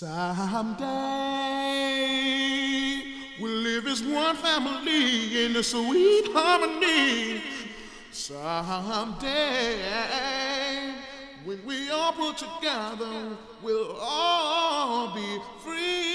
Someday we'll live as one family in a sweet harmony. Someday when we all put together, we'll all be free.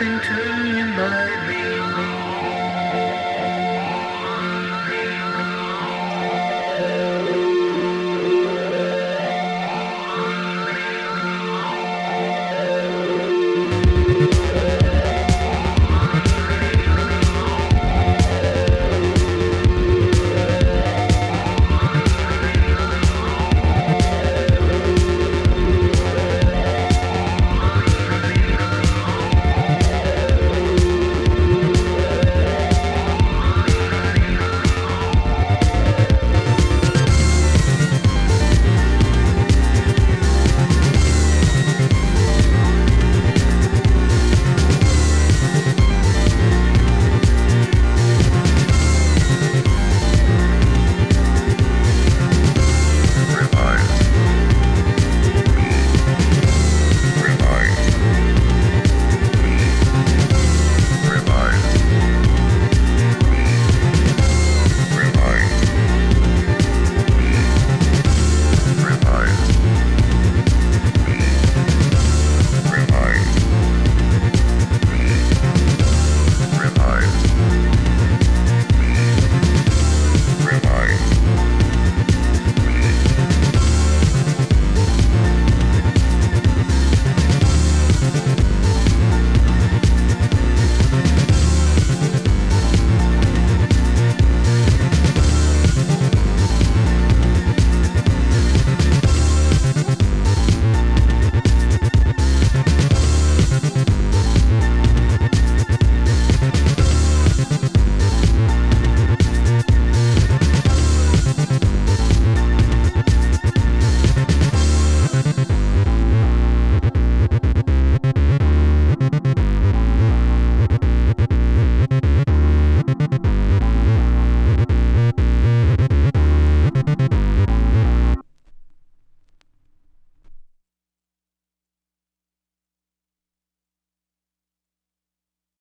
nothing to remind me.